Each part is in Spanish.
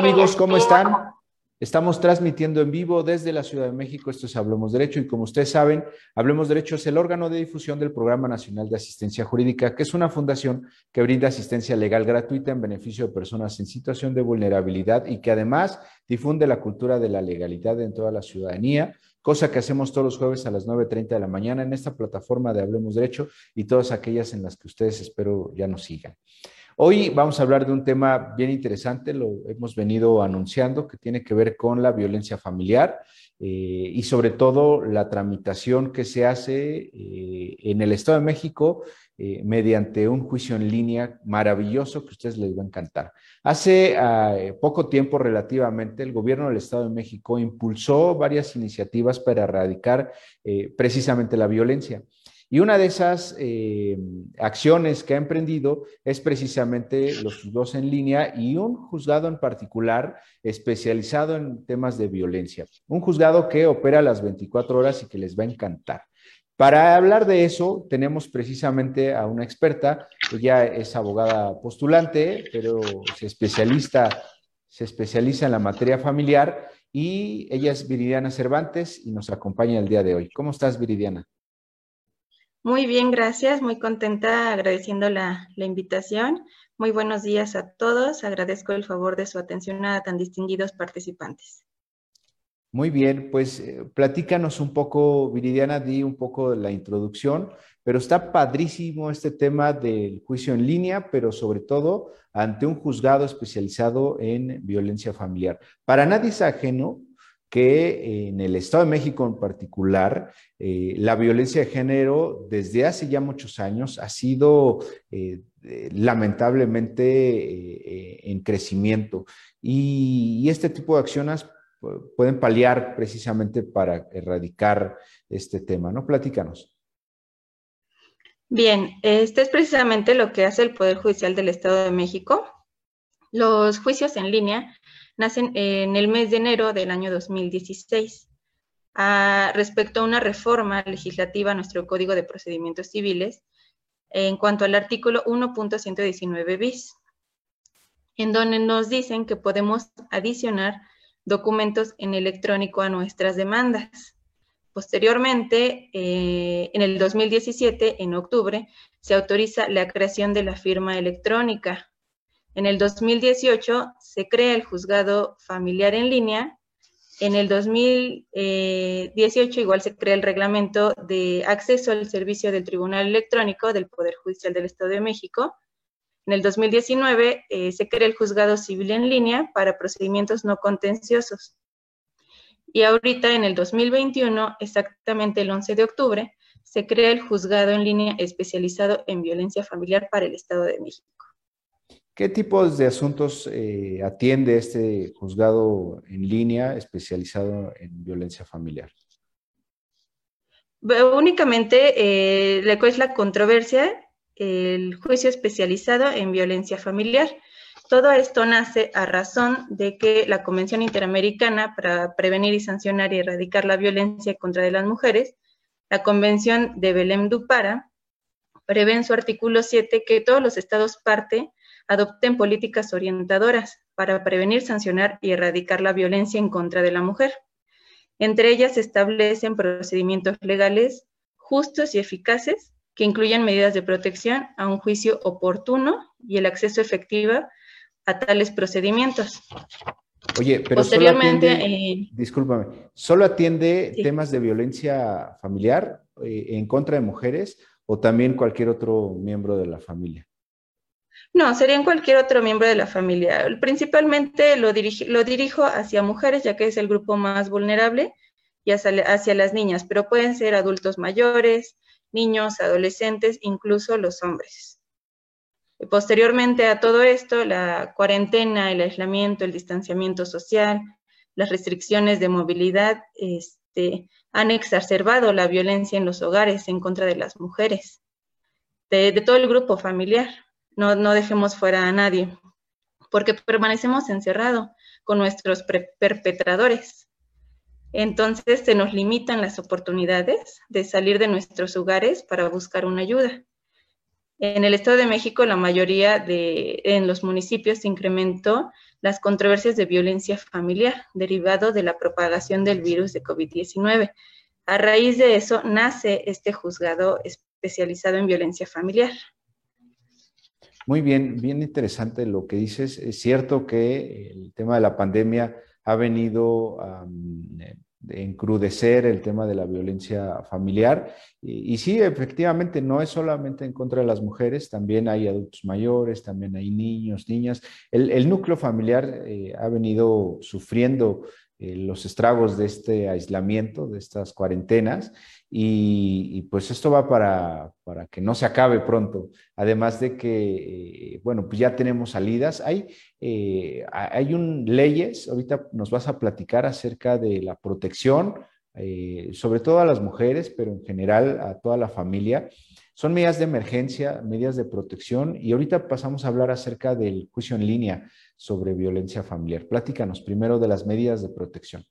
Hola amigos, ¿cómo están? Estamos transmitiendo en vivo desde la Ciudad de México. Esto es Hablemos Derecho y como ustedes saben, Hablemos Derecho es el órgano de difusión del Programa Nacional de Asistencia Jurídica, que es una fundación que brinda asistencia legal gratuita en beneficio de personas en situación de vulnerabilidad y que además difunde la cultura de la legalidad en toda la ciudadanía, cosa que hacemos todos los jueves a las 9.30 de la mañana en esta plataforma de Hablemos Derecho y todas aquellas en las que ustedes espero ya nos sigan. Hoy vamos a hablar de un tema bien interesante, lo hemos venido anunciando, que tiene que ver con la violencia familiar eh, y sobre todo la tramitación que se hace eh, en el Estado de México eh, mediante un juicio en línea maravilloso que a ustedes les va a encantar. Hace ah, poco tiempo relativamente el gobierno del Estado de México impulsó varias iniciativas para erradicar precisamente la violencia. Y una de esas eh, acciones que ha emprendido es precisamente los juzgados en línea y un juzgado en particular especializado en temas de violencia. Un juzgado que opera las 24 horas y que les va a encantar. Para hablar de eso, tenemos precisamente a una experta, ella es abogada postulante, pero se especialista, se especializa en la materia familiar y ella es Viridiana Cervantes y nos acompaña el día de hoy. ¿Cómo estás, Viridiana? Muy bien, gracias. Muy contenta agradeciendo la, invitación. Muy buenos días a todos. Agradezco el favor de su atención a tan distinguidos participantes. Muy bien, pues eh, platícanos un poco, Viridiana, di un poco la introducción, pero está padrísimo este tema del juicio en línea, pero sobre todo ante un juzgado especializado en violencia familiar. Para nadie es ajeno que en el Estado de México en particular, eh, la violencia de género desde hace ya muchos años ha sido eh, lamentablemente eh, en crecimiento y, este tipo de acciones pueden paliar precisamente para erradicar este tema, ¿no? Platícanos. Bien, este es precisamente lo que hace el Poder Judicial del Estado de México. Los juicios en línea nacen en el mes de enero del año 2016 respecto a una reforma legislativa a nuestro Código de Procedimientos Civiles en cuanto al artículo 1.119 bis, en donde nos dicen que podemos adicionar documentos en electrónico a nuestras demandas. Posteriormente, eh, en el 2017, en octubre, se autoriza la creación de la firma electrónica, en el 2018 se crea el juzgado familiar en línea. En el 2018 igual se crea el reglamento de acceso al servicio del Tribunal Electrónico del Poder Judicial del Estado de México. En el 2019 eh, se crea el juzgado civil en línea para procedimientos no contenciosos. Y ahorita en el 2021, exactamente el 11 de octubre, se crea el juzgado en línea especializado en violencia familiar para el Estado de México. ¿Qué tipos de asuntos eh, atiende este juzgado en línea especializado en violencia familiar? Únicamente eh, le es la controversia, el juicio especializado en violencia familiar. Todo esto nace a razón de que la Convención Interamericana para prevenir y sancionar y erradicar la violencia contra las mujeres, la Convención de Belém du Para, prevé en su artículo 7 que todos los estados parte adopten políticas orientadoras para prevenir, sancionar y erradicar la violencia en contra de la mujer. Entre ellas se establecen procedimientos legales justos y eficaces que incluyan medidas de protección a un juicio oportuno y el acceso efectivo a tales procedimientos. Oye, pero Posteriormente, solo atiende, eh, discúlpame, ¿solo atiende temas de violencia familiar eh, en contra de mujeres o también cualquier otro miembro de la familia? No, serían cualquier otro miembro de la familia. Principalmente lo, lo dirijo hacia mujeres, ya que es el grupo más vulnerable, y hacia, las niñas, pero pueden ser adultos mayores, niños, adolescentes, incluso los hombres. Posteriormente a todo esto, la cuarentena, el aislamiento, el distanciamiento social, las restricciones de movilidad este, han exacerbado la violencia en los hogares en contra de las mujeres, de todo el grupo familiar no, dejemos fuera a nadie, porque permanecemos encerrados con nuestros perpetradores. Entonces se nos limitan las oportunidades de salir de nuestros hogares para buscar una ayuda. En el Estado de México, la mayoría de en los municipios incrementó las controversias de violencia familiar derivado de la propagación del virus de COVID-19. A raíz de eso nace este juzgado especializado en violencia familiar. Muy bien, bien interesante lo que dices. Es cierto que el tema de la pandemia ha venido a encrudecer el tema de la violencia familiar. Y, sí, efectivamente, no es solamente en contra de las mujeres, también hay adultos mayores, también hay niños, niñas. El, núcleo familiar eh, ha venido sufriendo eh, los estragos de este aislamiento, de estas cuarentenas, y, pues esto va para, para, que no se acabe pronto. Además de que, eh, bueno, pues ya tenemos salidas. Hay, eh, hay un, leyes, ahorita nos vas a platicar acerca de la protección, sobre todo a las mujeres, pero en general a toda la familia. Son medidas de emergencia, medidas de protección, y ahorita pasamos a hablar acerca del juicio en línea sobre violencia familiar. Platícanos primero de las medidas de protección.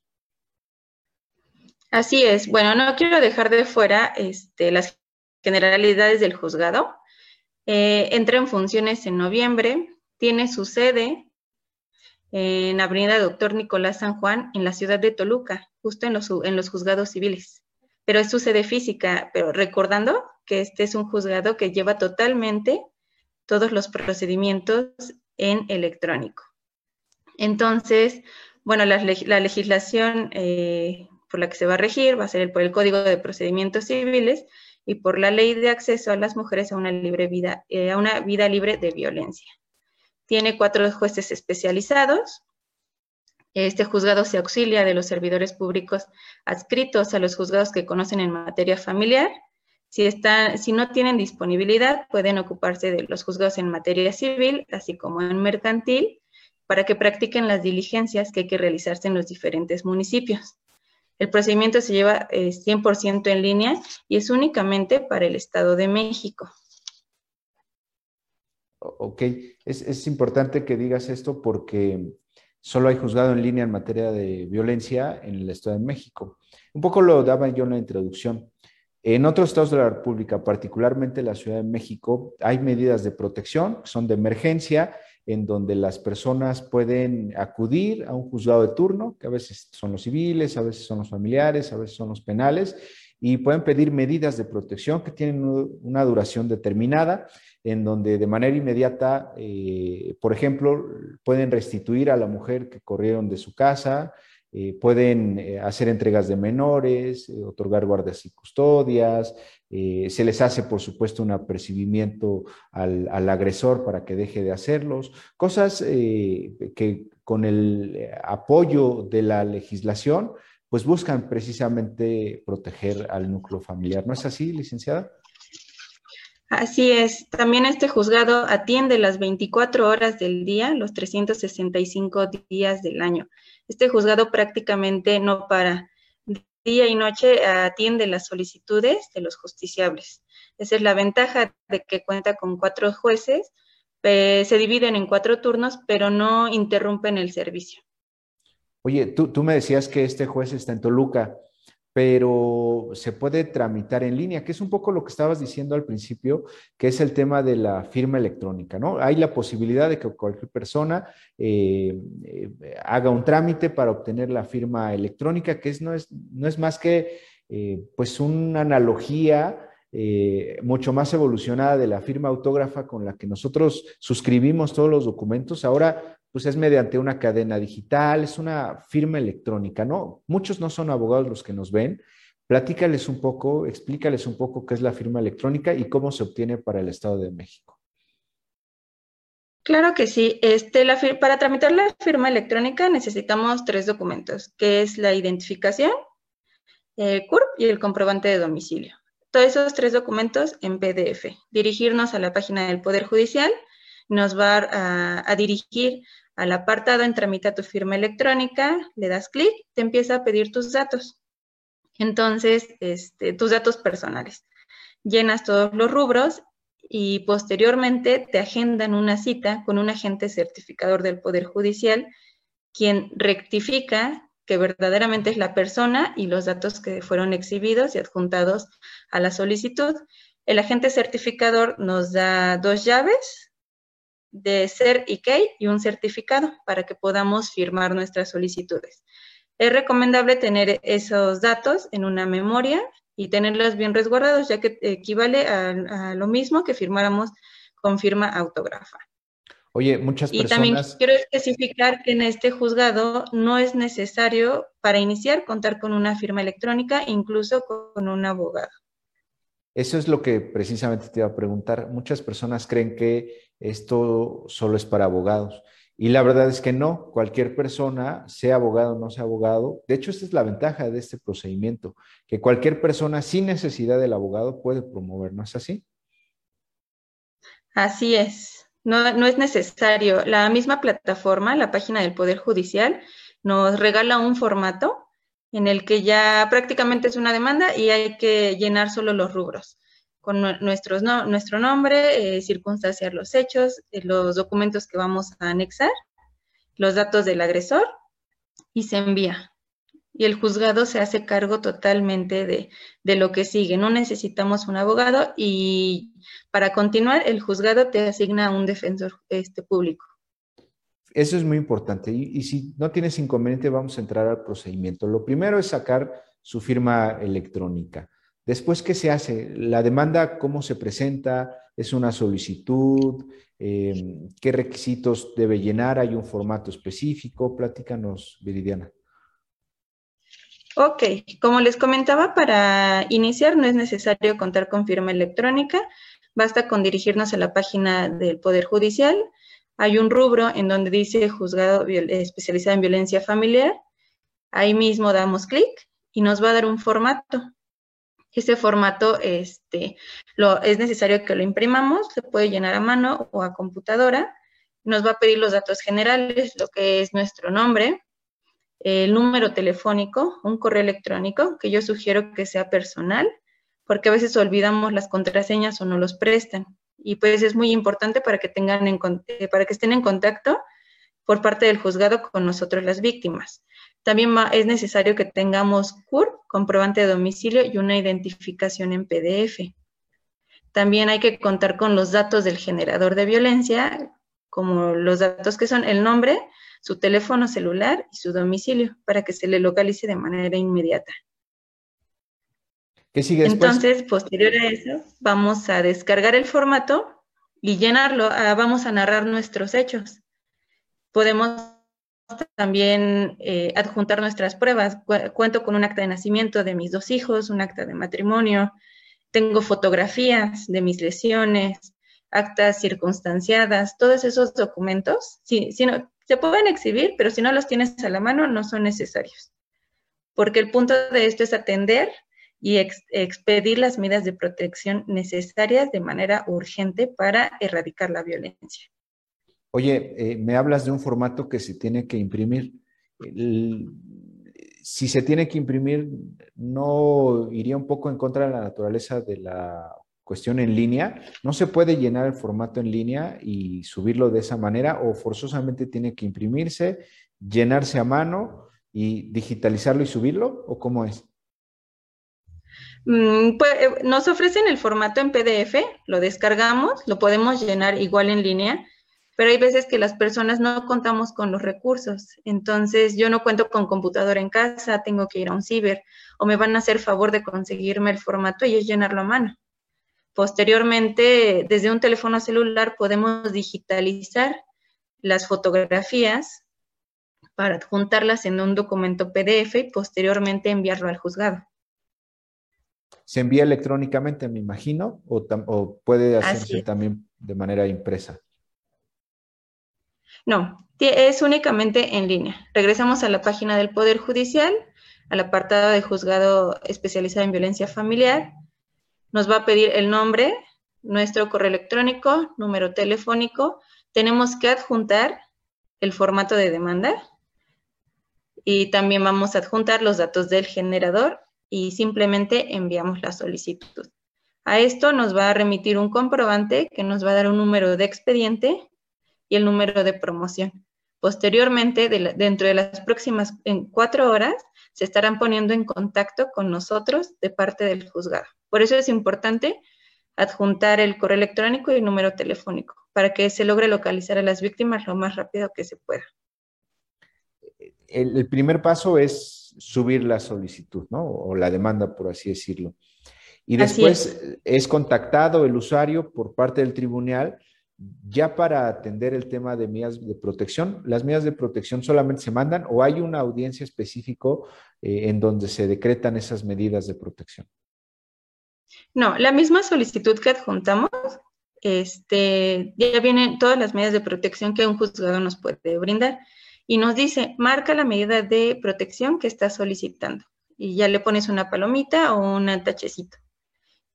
Así es. Bueno, no quiero dejar de fuera este, las generalidades del juzgado. Eh, entra en funciones en noviembre, tiene su sede en Avenida Doctor Nicolás San Juan, en la ciudad de Toluca, justo en los, en los juzgados civiles. Pero es su sede física, pero recordando que este es un juzgado que lleva totalmente todos los procedimientos en electrónico. Entonces, bueno, la, legislación eh, por la que se va a regir va a ser el, por el Código de Procedimientos Civiles y por la Ley de Acceso a las Mujeres a una, libre vida, eh, a una vida libre de violencia. Tiene cuatro jueces especializados. Este juzgado se auxilia de los servidores públicos adscritos a los juzgados que conocen en materia familiar. Si, no tienen disponibilidad, pueden ocuparse de los juzgados en materia civil, así como en mercantil, para que practiquen las diligencias que hay que realizarse en los diferentes municipios. El procedimiento se lleva 100% eh, en línea y es únicamente para el Estado de México. Ok, es, importante que digas esto porque solo hay juzgado en línea en materia de violencia en el Estado de México. Un poco lo daba yo en la introducción. En otros estados de la República, particularmente la Ciudad de México, hay medidas de protección, son de emergencia en donde las personas pueden acudir a un juzgado de turno, que a veces son los civiles, a veces son los familiares, a veces son los penales, y pueden pedir medidas de protección que tienen una duración determinada, en donde de manera inmediata, eh, por ejemplo, pueden restituir a la mujer que corrieron de su casa, eh, pueden eh, hacer entregas de menores, eh, otorgar guardas y custodias, se les hace, por supuesto, un apercibimiento al, agresor para que deje de hacerlos, cosas que con el apoyo de la legislación, pues buscan precisamente proteger al núcleo familiar. ¿No es así, licenciada? Así es. También este juzgado atiende las 24 horas del día, los 365 días del año. Este juzgado prácticamente no para. Día y noche atiende las solicitudes de los justiciables. Esa es la ventaja de que cuenta con cuatro jueces. se dividen en cuatro turnos, pero no interrumpen el servicio. Oye, tú, tú me decías que este juez está en Toluca pero se puede tramitar en línea, que es un poco lo que estabas diciendo al principio, que es el tema de la firma electrónica, ¿no? Hay la posibilidad de que cualquier persona eh, eh, haga un trámite para obtener la firma electrónica, que es, no, es, no es más que eh, pues una analogía mucho más evolucionada de la firma autógrafa con la que nosotros suscribimos todos los documentos. Ahora pues es mediante una cadena digital, es una firma electrónica, ¿no? Muchos no son abogados los que nos ven. Platícales un poco, explícales un poco qué es la firma electrónica y cómo se obtiene para el Estado de México. Claro que sí. Este, para tramitar la firma electrónica necesitamos tres documentos, que es la identificación, el CURP y el comprobante de domicilio. Todos esos tres documentos en PDF. Dirigirnos a la página del Poder Judicial nos va a, a dirigir al apartado en Tramita tu firma electrónica, le das clic, te empieza a pedir tus datos. Entonces, este, tus datos personales. Llenas todos los rubros y posteriormente te agendan una cita con un agente certificador del Poder Judicial, quien rectifica que verdaderamente es la persona y los datos que fueron exhibidos y adjuntados a la solicitud. El agente certificador nos da dos llaves de ser IKEI y un certificado para que podamos firmar nuestras solicitudes. Es recomendable tener esos datos en una memoria y tenerlos bien resguardados, ya que equivale a, lo mismo que firmáramos con firma autógrafa. Oye, muchas personas. Y también quiero especificar que en este juzgado no es necesario para iniciar contar con una firma electrónica, incluso con un abogado. Eso es lo que precisamente te iba a preguntar. Muchas personas creen que esto solo es para abogados. Y la verdad es que no, cualquier persona, sea abogado o no sea abogado, de hecho esta es la ventaja de este procedimiento, que cualquier persona sin necesidad del abogado puede promover, ¿no es así? Así es, no, no es necesario. La misma plataforma, la página del Poder Judicial, nos regala un formato en el que ya prácticamente es una demanda y hay que llenar solo los rubros con nuestro nombre, eh, circunstanciar los hechos, eh, los documentos que vamos a anexar, los datos del agresor y se envía. Y el juzgado se hace cargo totalmente de, de, lo que sigue. No necesitamos un abogado y para continuar, el juzgado te asigna un defensor este, público. Eso es muy importante. Y, si no tienes inconveniente, vamos a entrar al procedimiento. Lo primero es sacar su firma electrónica. Después, ¿qué se hace? La demanda, ¿cómo se presenta? ¿Es una solicitud? Eh, ¿Qué requisitos debe llenar? ¿Hay un formato específico? Platícanos, Viridiana. Ok, como les comentaba, para iniciar no es necesario contar con firma electrónica, basta con dirigirnos a la página del Poder Judicial. Hay un rubro en donde dice juzgado especializado en violencia familiar. Ahí mismo damos clic y nos va a dar un formato. Ese formato este, lo, es necesario que lo imprimamos, se puede llenar a mano o a computadora. Nos va a pedir los datos generales, lo que es nuestro nombre, el número telefónico, un correo electrónico, que yo sugiero que sea personal, porque a veces olvidamos las contraseñas o no los prestan. Y pues es muy importante para que, tengan eh, para que estén en contacto por parte del juzgado con nosotros las víctimas. También es necesario que tengamos CUR, comprobante de domicilio y una identificación en PDF. También hay que contar con los datos del generador de violencia, como los datos que son el nombre, su teléfono celular y su domicilio, para que se le localice de manera inmediata. Entonces, posterior a eso, vamos a descargar el formato y llenarlo. Ah, vamos a narrar nuestros hechos. Podemos también eh, adjuntar nuestras pruebas. cuento con un acta de nacimiento de mis dos hijos, un acta de matrimonio, tengo fotografías de mis lesiones, actas circunstanciadas, todos esos documentos, si, no, se pueden exhibir, pero si no los tienes a la mano, no son necesarios. Porque el punto de esto es atender y expedir las medidas de protección necesarias de manera urgente para erradicar la violencia oye, eh, me hablas de un formato que se tiene que imprimir. si se tiene que imprimir, ¿no iría un poco en contra de la naturaleza de la cuestión en línea? ¿No se puede llenar el formato en línea y subirlo de esa manera o forzosamente tiene que imprimirse, llenarse a mano y digitalizarlo y subirlo o cómo es? Mm, pues, eh, nos ofrecen el formato en PDF, lo descargamos, lo podemos llenar igual en línea pero hay veces que las personas no contamos con los recursos. Entonces, yo no cuento con computadora en casa, tengo que ir a un ciber o me van a hacer favor de conseguirme el formato y es llenarlo a mano. Posteriormente, desde un teléfono celular podemos digitalizar las fotografías para adjuntarlas en un documento PDF y posteriormente enviarlo al juzgado. ¿Se envía electrónicamente, me imagino, o, o puede hacerse también de manera impresa? No, es únicamente en línea. Regresamos a la página del Poder Judicial, al apartado de juzgado especializado en violencia familiar. Nos va a pedir el nombre, nuestro correo electrónico, número telefónico. Tenemos que adjuntar el formato de demanda y también vamos a adjuntar los datos del generador y simplemente enviamos la solicitud. A esto nos va a remitir un comprobante que nos va a dar un número de expediente y el número de promoción. Posteriormente, dentro de las próximas cuatro horas, se estarán poniendo en contacto con nosotros de parte del juzgado. Por eso es importante adjuntar el correo electrónico y el número telefónico para que se logre localizar a las víctimas lo más rápido que se pueda. El, primer paso es subir la solicitud, ¿no? O la demanda, por así decirlo. Y después es. contactado el usuario por parte del tribunal ya para atender el tema de medidas de protección. ¿Las medidas de protección solamente se mandan o hay una audiencia específico eh, en donde se decretan esas medidas de protección? No, la misma solicitud que adjuntamos, este, ya vienen todas las medidas de protección que un juzgado nos puede brindar y nos dice, marca la medida de protección que estás solicitando y ya le pones una palomita o un tachecito.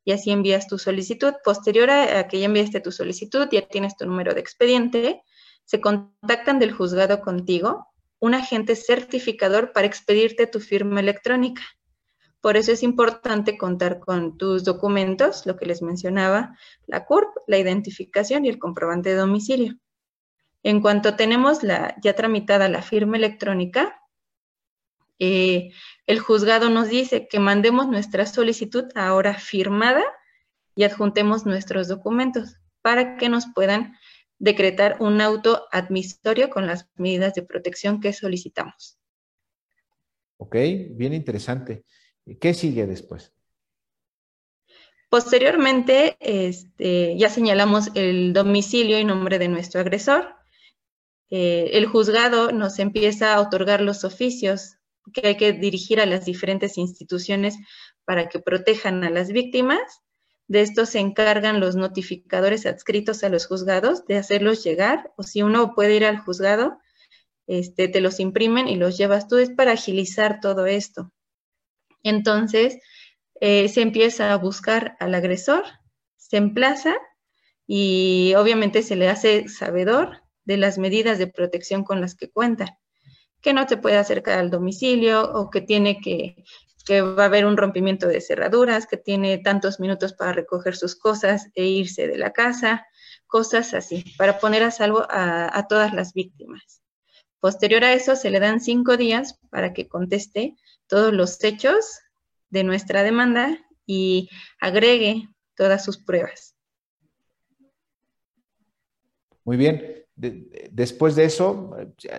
Y así envías tu solicitud. Posterior a, que ya enviaste tu solicitud, ya tienes tu número de expediente, se contactan del juzgado contigo, un agente certificador para expedirte tu firma electrónica. Por eso es importante contar con tus documentos, lo que les mencionaba, la CURP, la identificación y el comprobante de domicilio. En cuanto tenemos la, ya tramitada la firma electrónica, eh, el juzgado nos dice que mandemos nuestra solicitud ahora firmada y adjuntemos nuestros documentos para que nos puedan decretar un auto admisutorio con las medidas de protección que solicitamos. Ok, bien interesante. ¿Qué sigue después? Posteriormente, este, ya señalamos el domicilio y nombre de nuestro agresor. Eh, el juzgado nos empieza a otorgar los oficios que hay que dirigir a las diferentes instituciones para que protejan a las víctimas. De esto se encargan los notificadores adscritos a los juzgados de hacerlos llegar, o si uno puede ir al juzgado, este, te los imprimen y los llevas tú, es para agilizar todo esto. Entonces, eh, se empieza a buscar al agresor, se emplaza y obviamente se le hace sabedor de las medidas de protección con las que cuenta, que no se puede acercar al domicilio o que tiene que, que va a haber un rompimiento de cerraduras, que tiene tantos minutos para recoger sus cosas e irse de la casa, cosas así, para poner a salvo a, a todas las víctimas. Posterior a eso, se le dan cinco días para que conteste todos los hechos de nuestra demanda y agregue todas sus pruebas. Muy bien. Después de eso,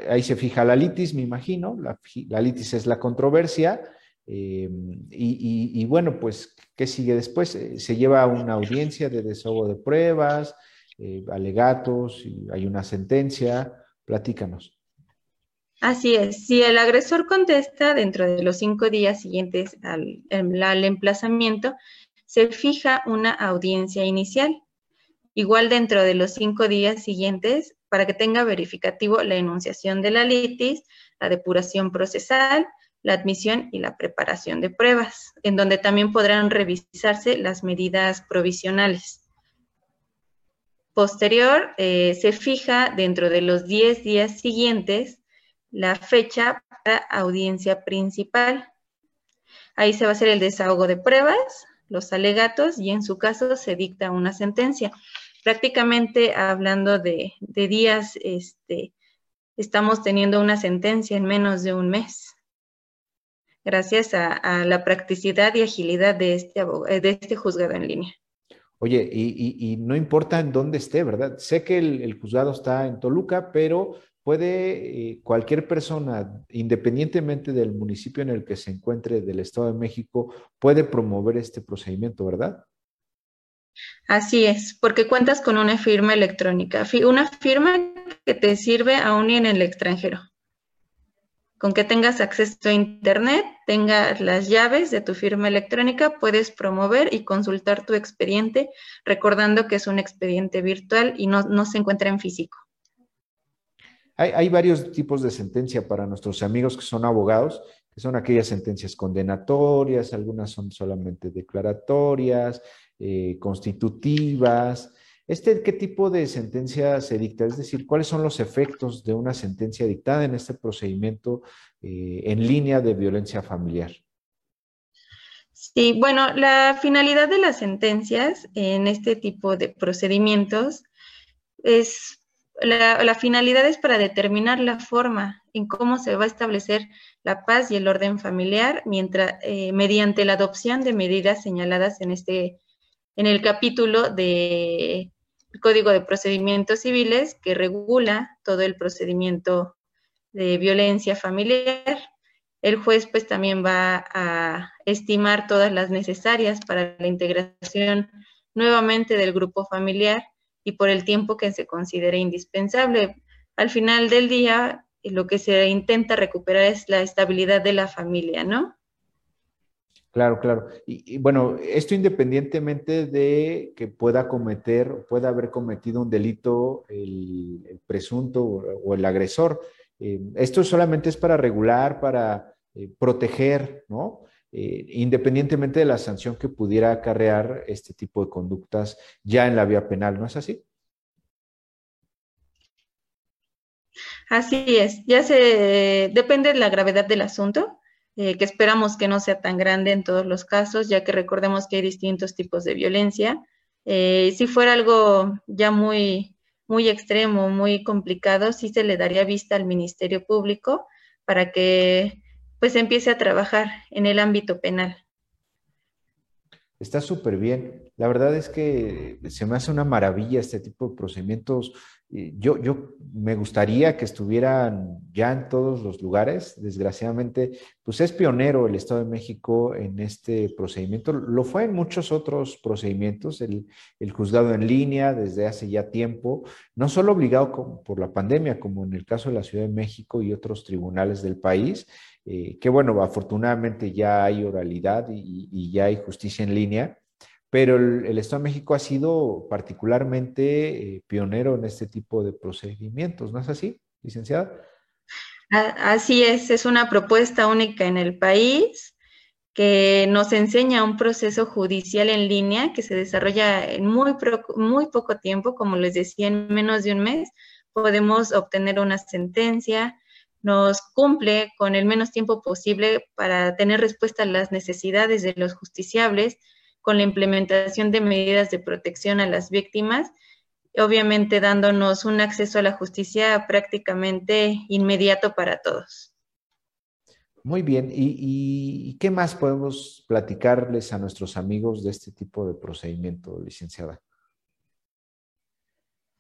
ahí se fija la litis, me imagino. La, litis es la controversia. Eh, y, bueno, pues, ¿qué sigue después? Eh, se lleva a una audiencia de desahogo de pruebas, eh, alegatos, hay una sentencia. Platícanos. Así es, si el agresor contesta dentro de los cinco días siguientes al, emplazamiento, se fija una audiencia inicial. Igual dentro de los cinco días siguientes, para que tenga verificativo la enunciación de la litis, la depuración procesal, la admisión y la preparación de pruebas, en donde también podrán revisarse las medidas provisionales. Posterior, eh, se fija dentro de los diez días siguientes la fecha para audiencia principal. Ahí se va a hacer el desahogo de pruebas, los alegatos y en su caso se dicta una sentencia. Prácticamente hablando de, días, este, estamos teniendo una sentencia en menos de un mes, gracias a, la practicidad y agilidad de este, de este juzgado en línea. Oye, y, no importa en dónde esté, ¿verdad? Sé que el, el, juzgado está en Toluca, pero puede eh, cualquier persona, independientemente del municipio en el que se encuentre del Estado de México, puede promover este procedimiento, ¿verdad? Así es, porque cuentas con una firma electrónica, una firma que te sirve aún en el extranjero. Con que tengas acceso a Internet, tengas las llaves de tu firma electrónica, puedes promover y consultar tu expediente, recordando que es un expediente virtual y no, no se encuentra en físico. Hay, varios tipos de sentencia para nuestros amigos que son abogados, que son aquellas sentencias condenatorias, algunas son solamente declaratorias, eh, constitutivas. Este, ¿Qué tipo de sentencia se dicta? Es decir, ¿cuáles son los efectos de una sentencia dictada en este procedimiento eh, en línea de violencia familiar? Sí, bueno, la finalidad de las sentencias en este tipo de procedimientos es la, finalidad es para determinar la forma en cómo se va a establecer la paz y el orden familiar mientras, eh, mediante la adopción de medidas señaladas en este, en el capítulo del Código de Procedimientos Civiles que regula todo el procedimiento de violencia familiar. El juez pues también va a estimar todas las necesarias para la integración nuevamente del grupo familiar y por el tiempo que se considere indispensable. Al final del día, lo que se intenta recuperar es la estabilidad de la familia, ¿no? Claro, claro. Y, bueno, esto independientemente de que pueda cometer, pueda haber cometido un delito el, presunto o, el agresor. Eh, esto solamente es para regular, para eh, proteger, ¿no? Eh, independientemente de la sanción que pudiera acarrear este tipo de conductas ya en la vía penal, ¿no es así? Así es, ya se depende de la gravedad del asunto. Eh, que esperamos que no sea tan grande en todos los casos, ya que recordemos que hay distintos tipos de violencia. Eh, si fuera algo ya muy, muy extremo, muy complicado, sí se le daría vista al Ministerio Público para que pues empiece a trabajar en el ámbito penal. Está súper bien. La verdad es que se me hace una maravilla este tipo de procedimientos yo, yo me gustaría que estuvieran ya en todos los lugares. Desgraciadamente, pues es pionero el Estado de México en este procedimiento. Lo fue en muchos otros procedimientos, el, juzgado en línea desde hace ya tiempo, no solo obligado por la pandemia, como en el caso de la Ciudad de México y otros tribunales del país, eh, que bueno, afortunadamente ya hay oralidad y ya hay justicia en línea pero el, Estado de México ha sido particularmente eh, pionero en este tipo de procedimientos, ¿no es así, licenciada? Así es, es una propuesta única en el país que nos enseña un proceso judicial en línea que se desarrolla en muy, muy poco tiempo, como les decía, en menos de un mes podemos obtener una sentencia, nos cumple con el menos tiempo posible para tener respuesta a las necesidades de los justiciables, con la implementación de medidas de protección a las víctimas, obviamente dándonos un acceso a la justicia prácticamente inmediato para todos. Muy bien, ¿Y, qué más podemos platicarles a nuestros amigos de este tipo de procedimiento, licenciada?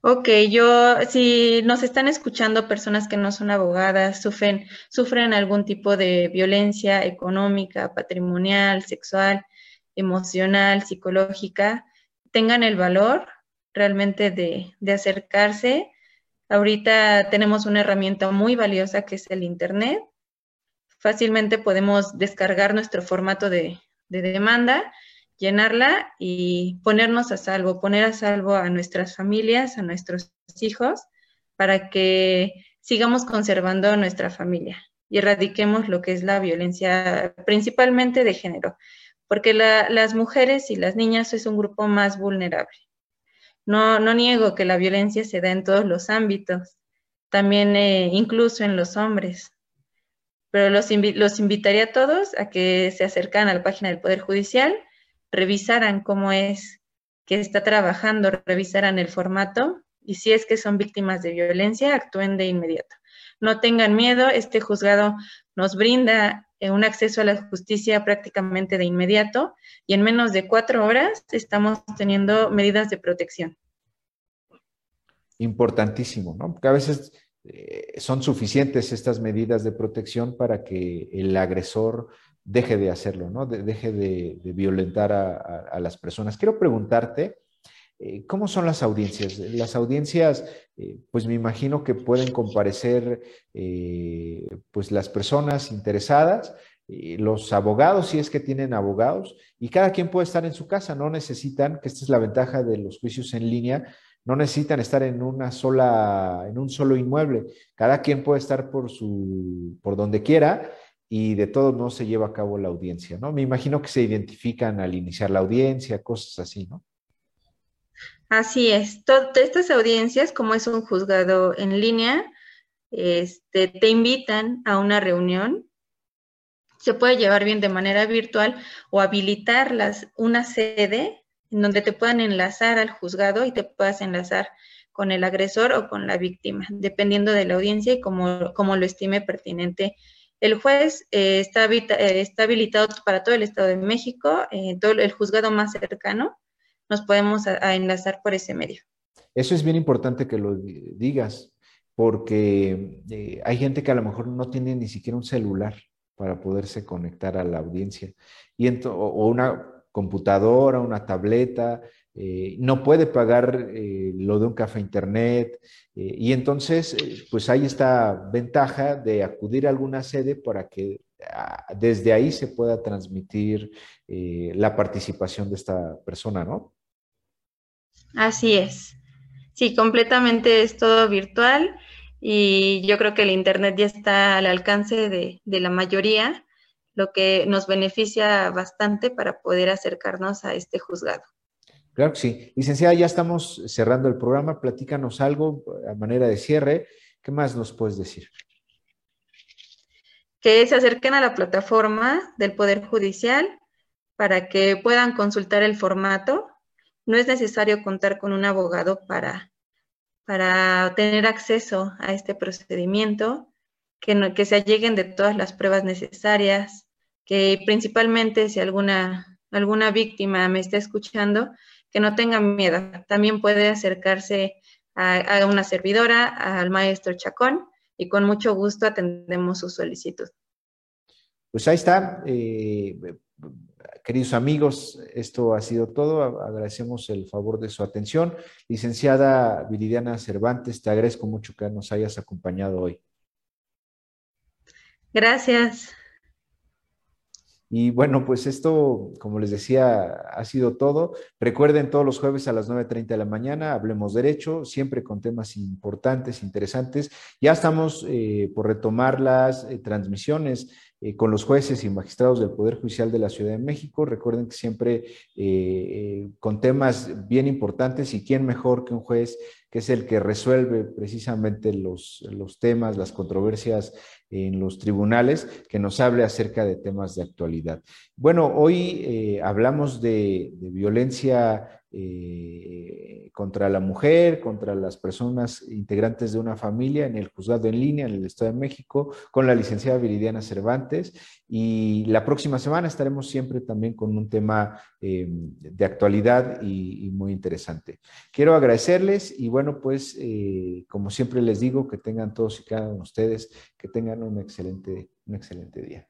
Ok, yo, si nos están escuchando personas que no son abogadas, sufren, sufren algún tipo de violencia económica, patrimonial, sexual, emocional, psicológica, tengan el valor realmente de, acercarse. Ahorita tenemos una herramienta muy valiosa que es el Internet. Fácilmente podemos descargar nuestro formato de, de demanda, llenarla y ponernos a salvo, poner a salvo a nuestras familias, a nuestros hijos, para que sigamos conservando nuestra familia y erradiquemos lo que es la violencia, principalmente de género porque las mujeres y las niñas es un grupo más vulnerable. No, niego que la violencia se da en todos los ámbitos, también eh, incluso en los hombres, pero los, los invitaría a todos a que se acercaran a la página del Poder Judicial, revisaran cómo es que está trabajando, revisaran el formato y si es que son víctimas de violencia, actúen de inmediato. No tengan miedo, este juzgado nos brinda un acceso a la justicia prácticamente de inmediato y en menos de cuatro horas estamos teniendo medidas de protección. Importantísimo, ¿no? Porque a veces eh, son suficientes estas medidas de protección para que el agresor deje de hacerlo, ¿no? deje de, violentar a, las personas. Quiero preguntarte, eh, ¿cómo son las audiencias? Las audiencias, pues me imagino que pueden comparecer eh, pues las personas interesadas, los abogados, si es que tienen abogados, y cada quien puede estar en su casa, no necesitan, que esta es la ventaja de los juicios en línea, no necesitan estar en una sola, en un solo inmueble. Cada quien puede estar por su, por donde quiera y de todo no se lleva a cabo la audiencia, ¿no? Me imagino que se identifican al iniciar la audiencia, cosas así, ¿no? Así es. Todas estas audiencias, como es un juzgado en línea, este, te invitan a una reunión. Se puede llevar bien de manera virtual o habilitarlas una sede en donde te puedan enlazar al juzgado y te puedas enlazar con el agresor o con la víctima, dependiendo de la audiencia y como, como lo estime pertinente. El juez eh, está, eh, está, habilitado para todo el Estado de México, eh, todo el juzgado más cercano, nos podemos enlazar por ese medio. Eso es bien importante que lo digas, porque eh, hay gente que a lo mejor no tiene ni siquiera un celular para poderse conectar a la audiencia, y o una computadora, una tableta, eh, no puede pagar eh, lo de un café internet, y entonces, pues hay esta ventaja de acudir a alguna sede para que desde ahí se pueda transmitir la participación de esta persona, ¿no? Así es. Sí, completamente es todo virtual y yo creo que el Internet ya está al alcance de, la mayoría, lo que nos beneficia bastante para poder acercarnos a este juzgado. Claro que sí. Licenciada, ya estamos cerrando el programa. Platícanos algo a manera de cierre. ¿Qué más nos puedes decir? Que se acerquen a la plataforma del Poder Judicial para que puedan consultar el formato no es necesario contar con un abogado para, para tener acceso a este procedimiento, que, que se alleguen de todas las pruebas necesarias, que principalmente si alguna, alguna víctima me está escuchando, que no tenga miedo. También puede acercarse a, una servidora, al maestro Chacón, y con mucho gusto atendemos su solicitud. Pues ahí está. Eh, Queridos amigos, esto ha sido todo. Agradecemos el favor de su atención. Licenciada Viridiana Cervantes, te agradezco mucho que nos hayas acompañado hoy. Gracias. Y bueno, pues esto, como les decía, ha sido todo. Recuerden todos los jueves a las 9.30 de la mañana, hablemos derecho, siempre con temas importantes, interesantes. Ya estamos eh, por retomar las eh, transmisiones eh, con los jueces y magistrados del Poder Judicial de la Ciudad de México. Recuerden que siempre eh, eh, con temas bien importantes y quién mejor que un juez que es el que resuelve precisamente los, los temas, las controversias en los tribunales, que nos hable acerca de temas de actualidad. Bueno, hoy hablamos de, violencia eh, contra la mujer, contra las personas integrantes de una familia en el juzgado en línea en el Estado de México con la licenciada Viridiana Cervantes. Y la próxima semana estaremos siempre también con un tema eh, de actualidad y, muy interesante. Quiero agradecerles y bueno, pues eh, como siempre les digo, que tengan todos y cada uno de ustedes, que tengan un excelente, un excelente día.